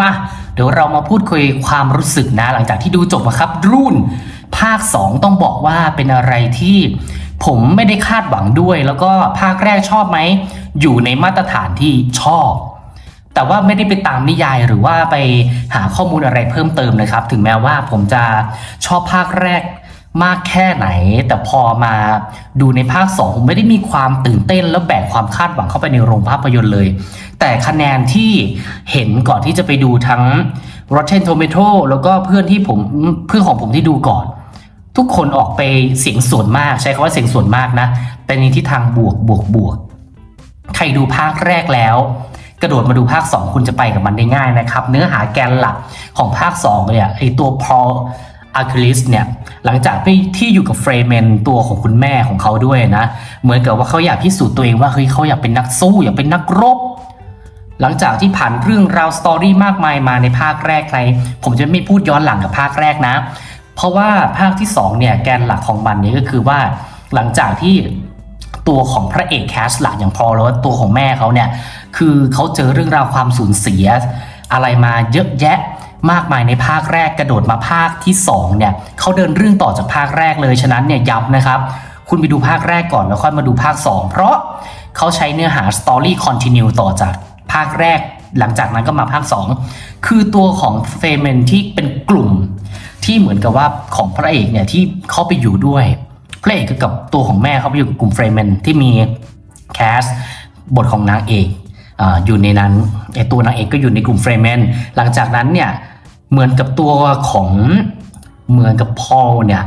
มา เดี๋ยวเรามาพูดคุยความรู้สึกนะ หลังจากที่ดูจบนะครับ รุ่นภาค 2 ต้องบอกว่าเป็นอะไรที่ผมไม่ได้คาดหวังด้วย แล้วก็ภาคแรกชอบไหม อยู่ในมาตรฐานที่ชอบ แต่ว่าไม่ได้ไปตามนิยายหรือว่าไปหาข้อมูลอะไรเพิ่มเติมนะครับ ถึงแม้ว่าผมจะชอบภาคแรก มากแค่ไหน แต่พอมาดูในภาค 2 ผมไม่ได้มีความตื่นเต้นแล้วแบกความคาดหวังเข้าไปในโรงภาพยนตร์เลย แต่คะแนนที่เห็นก่อนที่จะไปดูทั้ง Rotten Tomato แล้วก็เพื่อนที่ผมเพื่อนของผมที่ดูก่อน ทุกคนออกไปเสียงส่วนมาก ใช้คำว่าเสียงส่วนมากนะ เป็นในทิศทางบวกบวกบวกใครดูภาคแรกแล้ว กระโดดมาดูภาค 2 คุณจะไปกับมันได้ง่ายนะครับ เนื้อหาแกนหลักของภาค2เนี่ยไอตัว Paul Atreides เนี่ยหลังจากที่อยู่กับ Fremen ตัวของคุณแม่ของเขาด้วยนะ เหมือนกับว่าเขาอยากพิสูจน์ตัวเองว่าเฮ้ยเขาอยากเป็นนักสู้อยากเป็นนักรบ หลังจากที่ผ่านเรื่องราวสตอรี่มากมายมาในภาคแรกใครผมจะไม่พูดย้อนหลังกับภาคแรกนะ เพราะว่าภาคที่2เนี่ยแกนหลักของมันนี้ก็คือว่า หลังจากที่ตัวของพระเอกแคสหลักอย่างพอแล้วตัวของแม่เขาเนี่ยคือเขาเจอเรื่องราวความสูญเสียอะไรมาเยอะแยะ มากมายในภาคแรกกระโดดมาภาคที่2เนี่ยเขาเดินเรื่องต่อจากภาคแรกเลยฉะนั้นเนี่ยย้ำนะครับ คุณไปดูภาคแรกก่อนแล้วค่อยมาดูภาค 2 เพราะเขาใช้เนื้อหา story continue ต่อจากภาคแรก หลังจากนั้นก็มาภาค 2 คือตัวของ Fremen ที่เป็นกลุ่ม ที่เหมือนกับว่าของพระเอกเนี่ยที่เขาไปอยู่ด้วยพระเอกกับตัวของแม่เขาไปอยู่กับกลุ่ม Fremen ที่มี cast บทของนางเอกออยู่ในนั้นไอตัวนางเอกก็อยู่ในกลุ่ม Fremenหลังจากนั้นเนี่ย เหมือนกับตัวของเหมือนกับพอลเนี่ย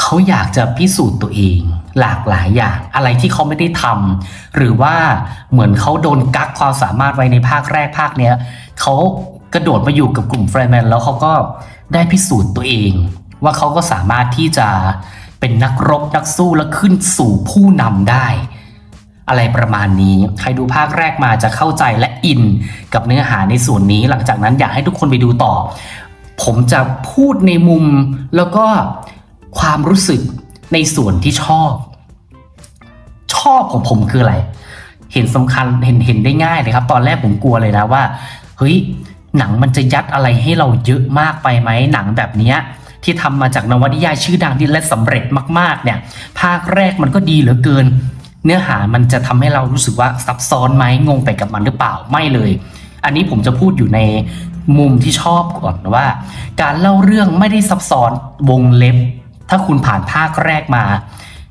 เขาอยากจะพิสูจน์ตัวเอง หลากหลายอย่างอะไรที่เขาไม่ได้ทำหรือว่าเหมือนเขาโดนกักความสามารถไว้ในภาคแรกภาคเนี้ยเขากระโดดมาอยู่กับกลุ่ม Fremen แล้วเขาก็ได้พิสูจน์ตัวเอง ว่าเขาก็สามารถที่จะเป็นนักรบนักสู้และขึ้นสู่ผู้นำได้ อะไรประมาณนี้ ใครดูภาคแรกมาจะเข้าใจและอินกับเนื้อหาในส่วนนี้ หลังจากนั้นอยากให้ทุกคนไปดูต่อ ผมจะพูดในมุมแล้วก็ความรู้สึกในส่วนที่ชอบ ชอบของผมคืออะไร เห็นสำคัญเห็นเห็นได้ง่ายเลยครับ ตอนแรกผมกลัวเลยนะว่า เฮ้ย หนังมันจะยัดอะไรให้เราเยอะมากไปไหมหนังแบบนี้ที่ทำมาจากนวนิยายชื่อดังที่และสำเร็จมาก ๆ เนี่ย ภาคแรกมันก็ดีเหลือเกิน เนื้อหามันจะทำให้เรารู้สึกว่าซับซ้อนไหมงงไปกับมันหรือเปล่าไม่เลย อันนี้ผมจะพูดอยู่ในมุมที่ชอบก่อนว่า การเล่าเรื่องไม่ได้ซับซ้อนวงเล็บ ถ้าคุณผ่านภาคแรกมา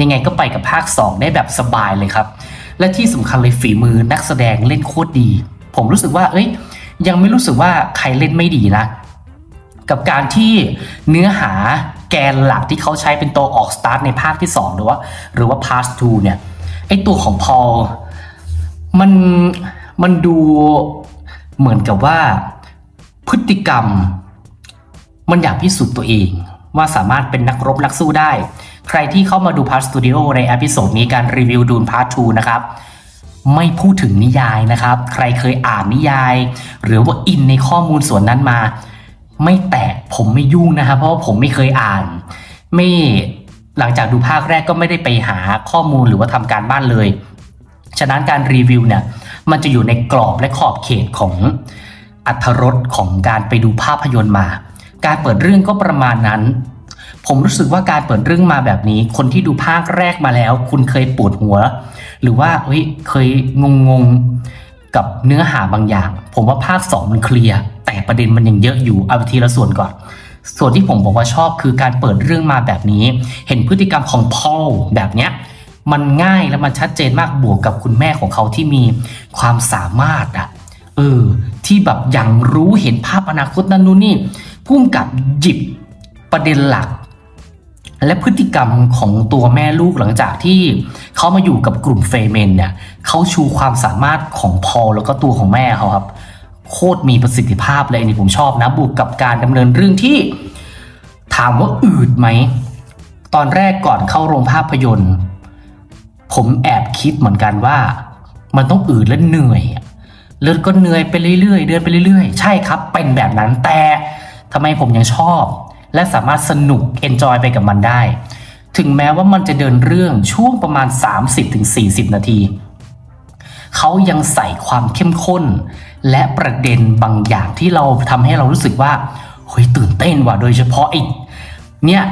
ยังไงก็ไปกับภาค 2 ได้แบบสบายเลยครับ และที่สำคัญเลยฝีมือนักแสดงเล่นโคตรดี ผมรู้สึกว่า เอ้ย ยังไม่รู้สึกว่าใครเล่นไม่ดีนะกับการที่เนื้อหาแกนหลักที่เขาใช้เป็นตัวออกสตาร์ทในภาคที่ 2 หรือว่า หรือว่า part 2 เนี่ย ไอตัวของพอลมันมันดูเหมือนกับว่าพฤติกรรม มันอยากพิสูจน์ตัวเอง ว่าสามารถเป็นนักรบนักสู้ได้ ใครที่เข้ามาดูพาร์ทสตูดิโอใน episode นี้การรีวิว Dune Part 2นะครับไม่พูดถึงนิยายนะครับ ใครเคยอ่านนิยาย หรือว่าอินในข้อมูลส่วนนั้นมา ไม่แตะผมไม่ยุ่งนะครับ เพราะว่าผมไม่เคยอ่าน ไม่ หลังจากดูภาคแรกก็ไม่ได้ไปหาข้อมูลหรือว่าทำการบ้านเลย ฉะนั้นการรีวิวเนี่ยมันจะอยู่ในกรอบและขอบเขตของอัธรสของการไปดูภาพยนตร์มา การเปิดเรื่องก็ประมาณนั้น ผมรู้สึกว่าการเปิดเรื่องมาแบบนี้ คนที่ดูภาคแรกมาแล้ว คุณเคยปวดหัว หรือว่าเฮ้ยเคยงงงกับเนื้อหาบางอย่าง ผมว่าภาค2มันเคลียร์แต่ประเด็นมันยังเยอะอยู่เอาทีละส่วนก่อน ส่วนที่ผมบอกว่าชอบคือการเปิดเรื่องมาแบบนี้ เห็นพฤติกรรมของพอลแบบเนี้ยมันง่ายและมันชัดเจนมากบวกกับคุณแม่ของเขาที่มีความสามารถอะเออที่แบบยังรู้เห็นภาพอนาคตนั่นนู่นนี่พุ่มกับหยิบประเด็นหลัก และพฤติกรรมของตัวแม่ลูกหลังจากที่เขามาอยู่กับกลุ่ม Fremen เนี่ยเขาชูความสามารถของพอลแล้วก็ตัวของแม่เขาครับ โคตรมีประสิทธิภาพเลยนี่ผมชอบนะบวกกับการดำเนินเรื่องที่ถามว่าอืดไหม ตอนแรกก่อนเข้าโรงภาพยนตร์ ผมแอบคิดเหมือนกันว่า มันต้องอืดและเหนื่อยเลือดก็เหนื่อยไปเรื่อยๆเดินไปเรื่อยๆ ใช่ครับ เป็นแบบนั้นแต่ทำไมผมยังชอบ และสามารถสนุก enjoy ไปกับมันได้ ถึงแม้ว่ามันจะเดินเรื่องช่วงประมาณ 30-40 นาที เขายังใส่ความเข้มข้น และประเด็นบางอย่างที่เราทำให้เรารู้สึกว่าเฮ้ยตื่นเต้นว่ะโดยเฉพาะไอ้เนี่ย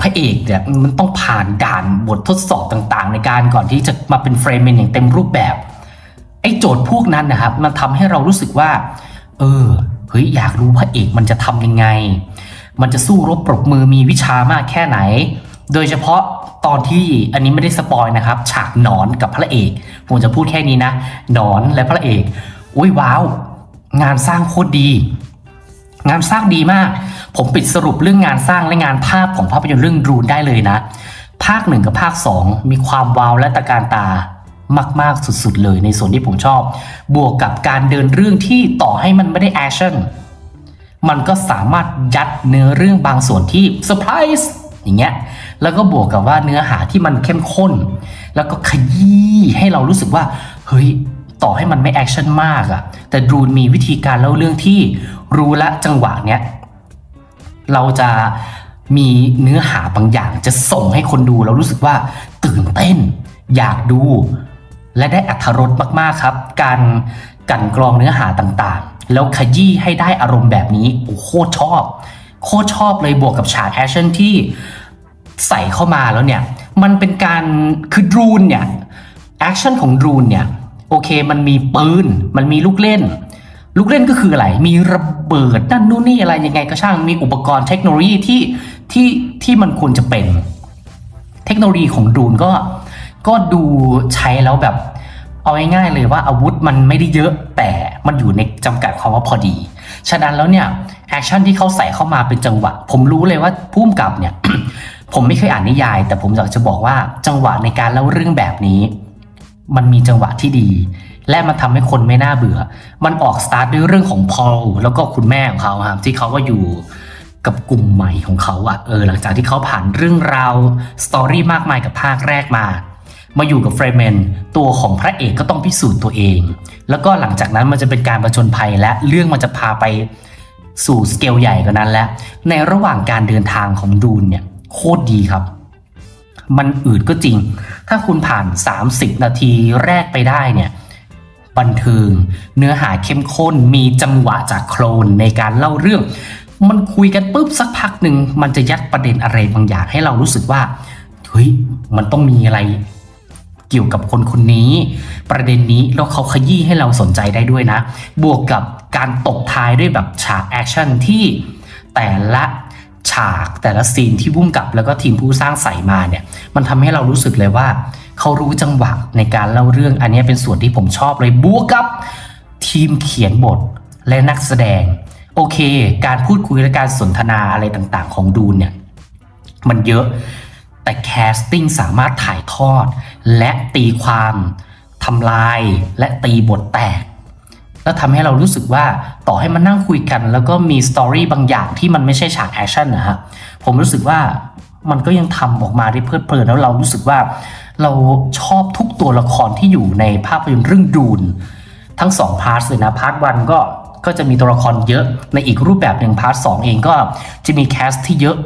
พระเอกเนี่ยมันต้องผ่านด่านบททดสอบต่างๆ ในการก่อนที่จะมาเป็นเฟรมเป็นอย่างเต็มรูปแบบไอ้โจทย์พวกนั้นนะครับ มันทำให้เรารู้สึกว่า เออเฮ้ยอยากรู้พระเอกมันจะทำยังไง มันจะสู้รบปรบมือมีวิชามากแค่ไหน โดยเฉพาะตอนที่อันนี้ไม่ได้ spoil นะครับ ฉากหนอนกับพระเอกผมจะพูดแค่นี้นะหนอนและพระเอกอุ้ยว้าว งานสร้างโคตรดี งานสร้างดีมาก ผมปิดสรุปเรื่องงานสร้างและงานภาพของภาพยนตร์เรื่อง Dune ได้เลยนะ ภาคหนึ่งกับภาคสองมีความว้าวและตระการตามาก ๆ สุด ๆ เลยในส่วนที่ผมชอบ บวกกับการเดินเรื่องที่ต่อให้มันไม่ได้แอคชั่นมันก็สามารถยัดเนื้อเรื่องบางส่วนที่เซอร์ไพรส์ อย่างเงี้ยแล้วก็บวกกับว่าเนื้อหาที่มันเข้มข้น แล้วก็ขยี้ให้เรารู้สึกว่าเฮ้ยต่อให้มันไม่แอคชั่นมากอะแต่ Dune มีวิธีการเล่าเรื่องที่รู้ละจังหวะเนี้ยเราจะมีเนื้อหาบางอย่างจะส่งให้คนดูเรารู้สึกว่าตื่นเต้น อยากดู และได้อรรถรสมากๆครับ การกลั่นกรองเนื้อหาต่างๆ แล้วขยี้ให้ได้อารมณ์แบบนี้โอ้โคตรชอบ โคตรชอบเลยบวกกับฉากแอคชั่นที่ใส่เข้ามาแล้วเนี่ย มันเป็นการคือ Dune เนี่ยแอคชั่นของ Dune เนี่ยโอเคมันมีปืน มันมีลูกเล่น ลูกเล่นก็คืออะไร มีระเบิดนั่นนู่นนี่อะไรยังไงก็ช่างมีอุปกรณ์เทคโนโลยีที่ที่ที่มันควรจะเป็น เทคโนโลยีของ Dune ก็ก็ดูใช้แล้วแบบ เอาง่ายๆเลยว่าอาวุธมันไม่ได้เยอะแต่มันอยู่ในจำกัดความว่าพอดี ฉะนั้นแล้วเนี่ยแอคชั่นที่เขาใส่เข้ามาเป็นจังหวะ ผมรู้เลยว่าผู้กำกับเนี่ย ผมไม่เคยอ่านนิยาย แต่ผมอยากจะบอกว่าจังหวะในการเล่าเรื่องแบบนี้ มันมีจังหวะที่ดี และมันทำให้คนไม่น่าเบื่อ มันออกสตาร์ทด้วยเรื่องของพอลแล้วก็คุณแม่ของเขาครับที่เขาว่าอยู่กับกลุ่มใหม่ของเขาอะเออหลังจากที่เขาผ่านเรื่องราวสตอรี่มากมายกับภาคแรกมา มาอยู่กับเฟรเมนตัวของพระเอกก็ต้องพิสูจน์ตัวเอง แล้วก็หลังจากนั้นมันจะเป็นการประชนภัยและเรื่องมันจะพาไปสู่สเกลใหญ่กว่านั้นและในระหว่างการเดินทางของดูนเนี่ยโคตรดีครับ มันอืดก็จริง ถ้าคุณผ่าน 30 นาทีแรกไปได้เนี่ยบันเทิง เนื้อหาเข้มข้นมีจังหวะจากโคลนในการเล่าเรื่อง มันคุยกันปุ๊บสักพักหนึ่งมันจะยัดประเด็นอะไรบางอย่างให้เรารู้สึกว่าเฮ้ยมันต้องมีอะไร เกี่ยวกับคนคนนี้ ประเด็นนี้แล้วเขาขยี้ให้เราสนใจได้ด้วยนะ บวกกับการตกท้ายด้วยแบบฉากแอคชั่นที่แต่ละฉากแต่ละ scene ที่ผู้กำกับแล้วก็ทีมผู้สร้างใส่มาเนี่ย มันทำให้เรารู้สึกเลยว่า เขารู้จังหวะในการเล่าเรื่องอันนี้เป็นส่วนที่ผมชอบเลยบวกกับทีมเขียนบทและนักแสดง โอเค การพูดคุยและการสนทนาอะไรต่างๆ ของ Dune เนี่ย มันเยอะแต่ casting สามารถถ่ายทอด และตีความทำลายและตีบทแตก แล้วทำให้เรารู้สึกว่าต่อให้มันนั่งคุยกัน แล้วก็มี story บางอย่างที่มันไม่ใช่ฉากแอคชั่นนะฮะผมรู้สึกว่ามันก็ยังทำออกมาได้เพลิดเพลินแล้วเรารู้สึกว่า เราชอบทุกตัวละครที่อยู่ในภาพยนตร์เรื่อง Dune ทั้งสอง part เลยนะ part one ก็ก็จะมีตัวละครเยอะในอีกรูปแบบหนึ่ง part สองก็จะมี cast ที่เยอะ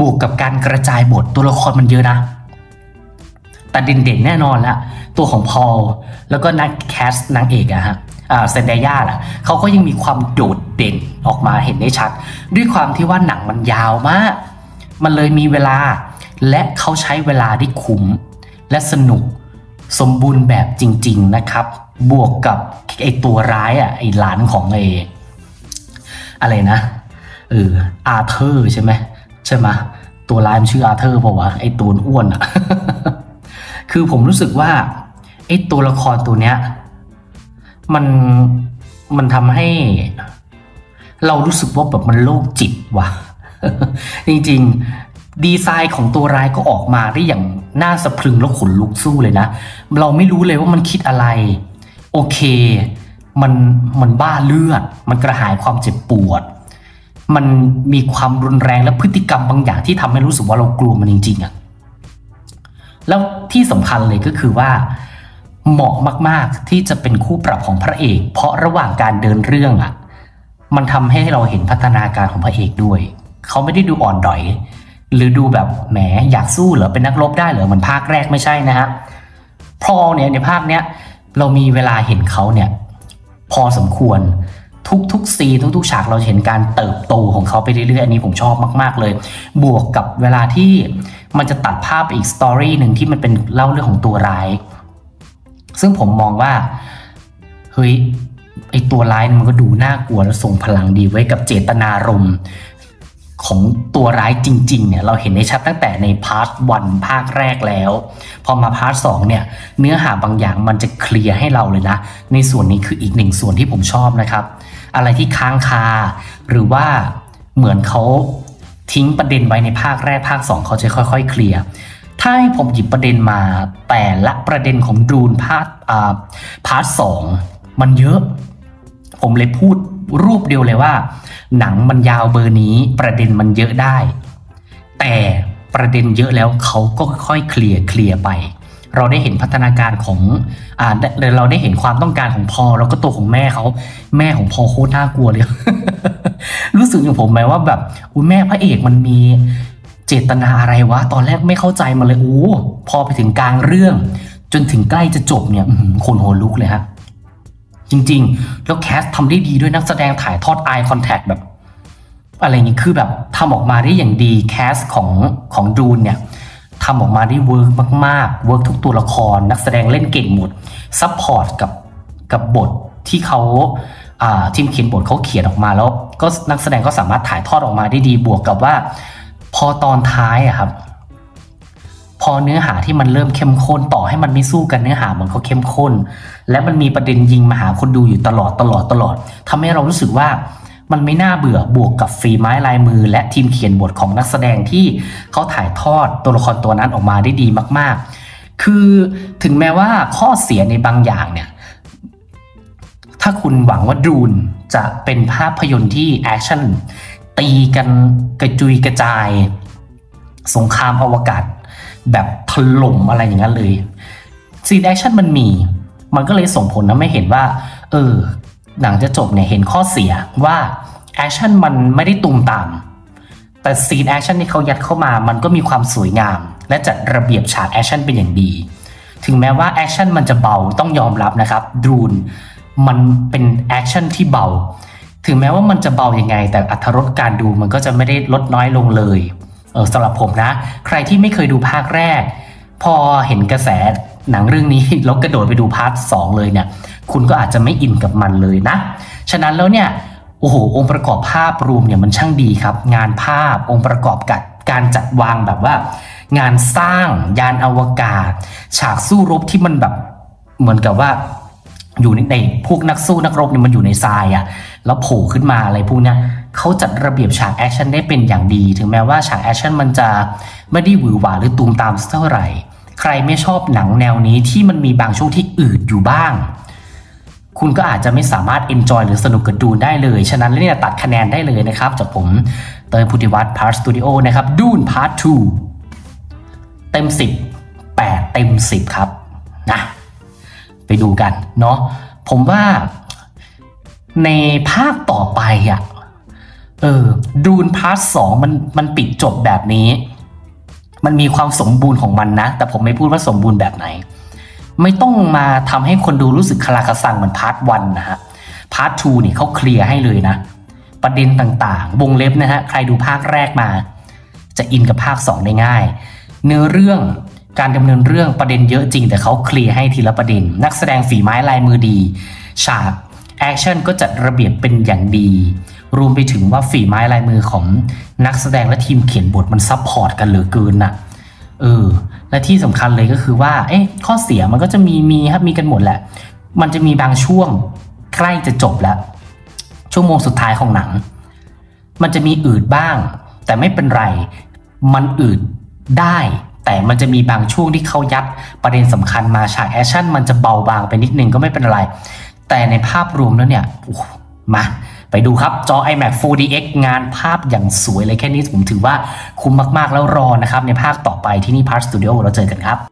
บวกกับการกระจายบทตัวละครมันเยอะนะ แต่เด่นแน่นอนละตัวของพอลแล้วก็นัก cast นางเอกอะฮะเซนเดย่าล่ะเขาก็ยังมีความโดดเด่นออกมาเห็นได้ชัด ด้วยความที่ว่าหนังมันยาวมาก มันเลยมีเวลา และเขาใช้เวลาได้คุ้ม และสนุกสมบูรณ์แบบจริง ๆนะครับ บวกกับไอตัวร้ายอะไอหลานของไออะไรนะเอออาเธอร์ใช่ไหมใช่ไหมตัวร้ายมันชื่ออาเธอร์เปล่าวะไอตัวอ้วนอะ คือผมรู้สึกว่าไอ้ตัวละครตัวเนี้ย มันมันทำให้ เรารู้สึกว่าแบบมันโรคจิตว่ะ จริงๆ ดีไซน์ของตัวร้ายก็ออกมาได้อย่างน่าสะพรึงแล้วขนลุกสู้เลยนะ เราไม่รู้เลยว่ามันคิดอะไร โอเค มันมันบ้าเลือด มันกระหายความเจ็บปวด มันมีความรุนแรงและพฤติกรรมบางอย่างที่ทำให้รู้สึกว่าเรากลัวมันจริงๆอะ แล้วที่สำคัญเลยก็คือว่า เหมาะมากๆที่จะเป็นคู่ปรับของพระเอก เพราะระหว่างการเดินเรื่องอะ่ะ มันทำให้เราเห็นพัฒนาการของพระเอกด้วย เขาไม่ได้ดูอ่อนดอย หรือดูแบบแหมอยากสู้เหรอเป็นนักรบได้เหรอเหมือนภาคแรกไม่ใช่นะฮะพอเนี่ยในภาคเนี้ยเรามีเวลาเห็นเขาเนี่ย พอสมควร ทุกทุกซีทุกทุกฉากเราเห็นการเติบโตของเขาไปเรื่อยๆ อันนี้ผมชอบมากๆเลย บวกกับเวลาที่มันจะตัดภาพอีก story หนึ่งที่มันเป็นเล่าเรื่องของตัวร้าย ซึ่งผมมองว่าเฮ้ยไอตัวร้ายมันก็ดูน่ากลัวและทรงพลังดีบวกกับเจตนารมณ์ของตัวร้ายจริง ๆ เนี่ยเราเห็นได้ชัดตั้งแต่ใน part one ภาคแรกแล้ว พอมา part สองเนี่ย เนื้อหาบางอย่างมันจะเคลียร์ให้เราเลยนะ ในส่วนนี้คืออีกหนึ่งส่วนที่ผมชอบนะครับ อะไรที่ค้างคา หรือว่าเหมือนเขาทิ้งประเด็นไว้ในภาคแรกภาค 2 เขาจะค่อยๆ เคลียร์ถ้าให้ผมหยิบประเด็นมาแต่ละประเด็นของ Dune part part สองมันเยอะ ผมเลยพูดรวบเดียวเลยว่า หนังมันยาวเบอร์นี้ประเด็นมันเยอะได้ แต่ประเด็นเยอะแล้วเขาก็ค่อยๆเคลียร์เคลียร์ไป เราได้เห็นพัฒนาการของอ่าเราได้เห็นความต้องการของพอลแล้วก็ตัวของแม่เขาแม่ของพอลโคตรน่ากลัวเลย รู้สึกอย่างผมไหมว่าแบบอุ้ยแม่พระเอกมันมีเจตนาอะไรวะ ตอนแรกไม่เข้าใจมาเลยโอ้พอไปถึงกลางเรื่อง จนถึงใกล้จะจบเนี่ยคนโหลุกเลยฮะจริง ๆ แล้ว cast ทำได้ดีด้วยนักแสดงถ่ายทอด eye contact แบบ อะไรนี้คือแบบทำออกมาได้อย่างดี cast ของของ Dune เนี่ย ทำออกมาได้ work มากๆ work ทุกตัวละคร นักแสดงเล่นเก่งหมดsupport กับกับบทที่เขาทีมเขียนบทเขาเขียนออกมาแล้ว ก็นักแสดงก็สามารถถ่ายทอดออกมาได้ดีบวกกับว่า พอตอนท้ายอะครับ พอเนื้อหาที่มันเริ่มเข้มข้นต่อให้มันไม่สู้กันเนื้อหามันก็เข้มข้น และมันมีประเด็นยิงมาหาคนดูอยู่ตลอดตลอดตลอดทำให้เรารู้สึกว่า มันไม่น่าเบื่อบวกกับฝีไม้ลายมือ และทีมเขียนบทของนักแสดงที่เขาถ่ายทอดตัวละครตัวนั้นออกมาได้ดีมาก ๆ คือถึงแม้ว่าข้อเสียในบางอย่างเนี่ย ถ้าคุณหวังว่า Dune จะเป็นภาพยนตร์ที่แอคชั่นตีกันกระจุยกระจาย สงครามอวกาศ แบบถล่มอะไรอย่างนั้นเลยซีนแอคชั่นมันมี มันก็เลยส่งผลทำให้เห็นว่า เออ หนังจะจบเนี่ยเห็นข้อเสียว่าแอคชั่นมันไม่ได้ตูมตาม แต่ซีนแอคชั่นที่เขายัดเข้ามา มันก็มีความสวยงาม และจัดระเบียบฉากแอคชั่นเป็นอย่างดี ถึงแม้ว่าแอคชั่นมันจะเบาต้องยอมรับนะครับ Dune มันเป็นแอคชั่นที่เบา ถึงแม้ว่ามันจะเบายังไง แต่อรรถรสการดูมันก็จะไม่ได้ลดน้อยลงเลยเออสำหรับผมนะ ใครที่ไม่เคยดูภาคแรก พอเห็นกระแสหนังเรื่องนี้แล้วกระโดดไปดู part สองเลยเนี่ย คุณก็อาจจะไม่อินกับมันเลยนะ ฉะนั้นแล้วเนี่ยโอ้โหองค์ประกอบภาพรวมเนี่ยมันช่างดีครับ งานภาพองค์ประกอบกับการจัดวางแบบว่า งานสร้างยานอวกาศ ฉากสู้รบที่มันแบบเหมือนกับว่าอยู่ในในพวกนักสู้นักรบเนี่ยมันอยู่ในทรายอะ่ะแล้วโผล่ขึ้นมาอะไรพวกเนี้ยเขาจัดระเบียบฉากแอคชั่นได้เป็นอย่างดี ถึงแม้ว่าฉากแอคชั่นมันจะไม่ได้หวือหวาหรือตูมตามเท่าไหร่ ใครไม่ชอบหนังแนวนี้ที่มันมีบางช่วงที่อืดอยู่บ้าง คุณก็อาจจะไม่สามารถ enjoy หรือสนุกกับ Dune ได้เลย ฉะนั้นเนี่ยตัดคะแนนได้เลยนะครับ จากผมเตยพุทธิวัฒน์พาร์ทสตูดิโอนะครับ Dune part 2เต็ม 10 8 เต็ม 10 ครับนะไปดูกันเนาะผมว่าในภาคต่อไปอะ่ะเออ Dune part สองมันมันปิดจบแบบนี้ มันมีความสมบูรณ์ของมันนะ แต่ผมไม่พูดว่าสมบูรณ์แบบไหน ไม่ต้องมาทำให้คนดูรู้สึกคาราคาซังเหมือน part one นะฮะ part two เนี่ยเขาเคลียร์ให้เลยนะ ประเด็นต่างๆ วงเล็บนะฮะใครดูภาคแรกมา จะอินกับภาค 2 ได้ง่าย เนื้อเรื่องการดำเนินเรื่องประเด็นเยอะจริง แต่เขาเคลียร์ให้ทีละประเด็น นักแสดงฝีไม้ลายมือดีฉากแอคชั่นก็จัดระเบียบเป็นอย่างดี รวมไปถึงว่าฝีไม้ลายมือของนักแสดงและทีมเขียนบทมัน support กันเหลือเกินนะ่ะ เออ และที่สำคัญเลยก็คือว่า เอ๊ะ ข้อเสียมันก็จะมีมีครับมีกันหมดแหละ มันจะมีบางช่วงใกล้จะจบแล้ว ชั่วโมงสุดท้ายของหนัง มันจะมีอืดบ้าง แต่ไม่เป็นไร มันอืดได้ แต่มันจะมีบางช่วงที่เขายัดประเด็นสำคัญมาฉากแอคชั่นมันจะเบาบางไปนิดนึงก็ไม่เป็นไร แต่ในภาพรวมแล้วเนี่ยมา ไปดูครับ จอ IMAX 4DX งานภาพอย่างสวยเลยแค่นี้ผมถือว่าคุ้มมาก ๆ แล้วรอนะครับ ในภาคต่อไปที่นี่ Part Studio เราเจอกันครับ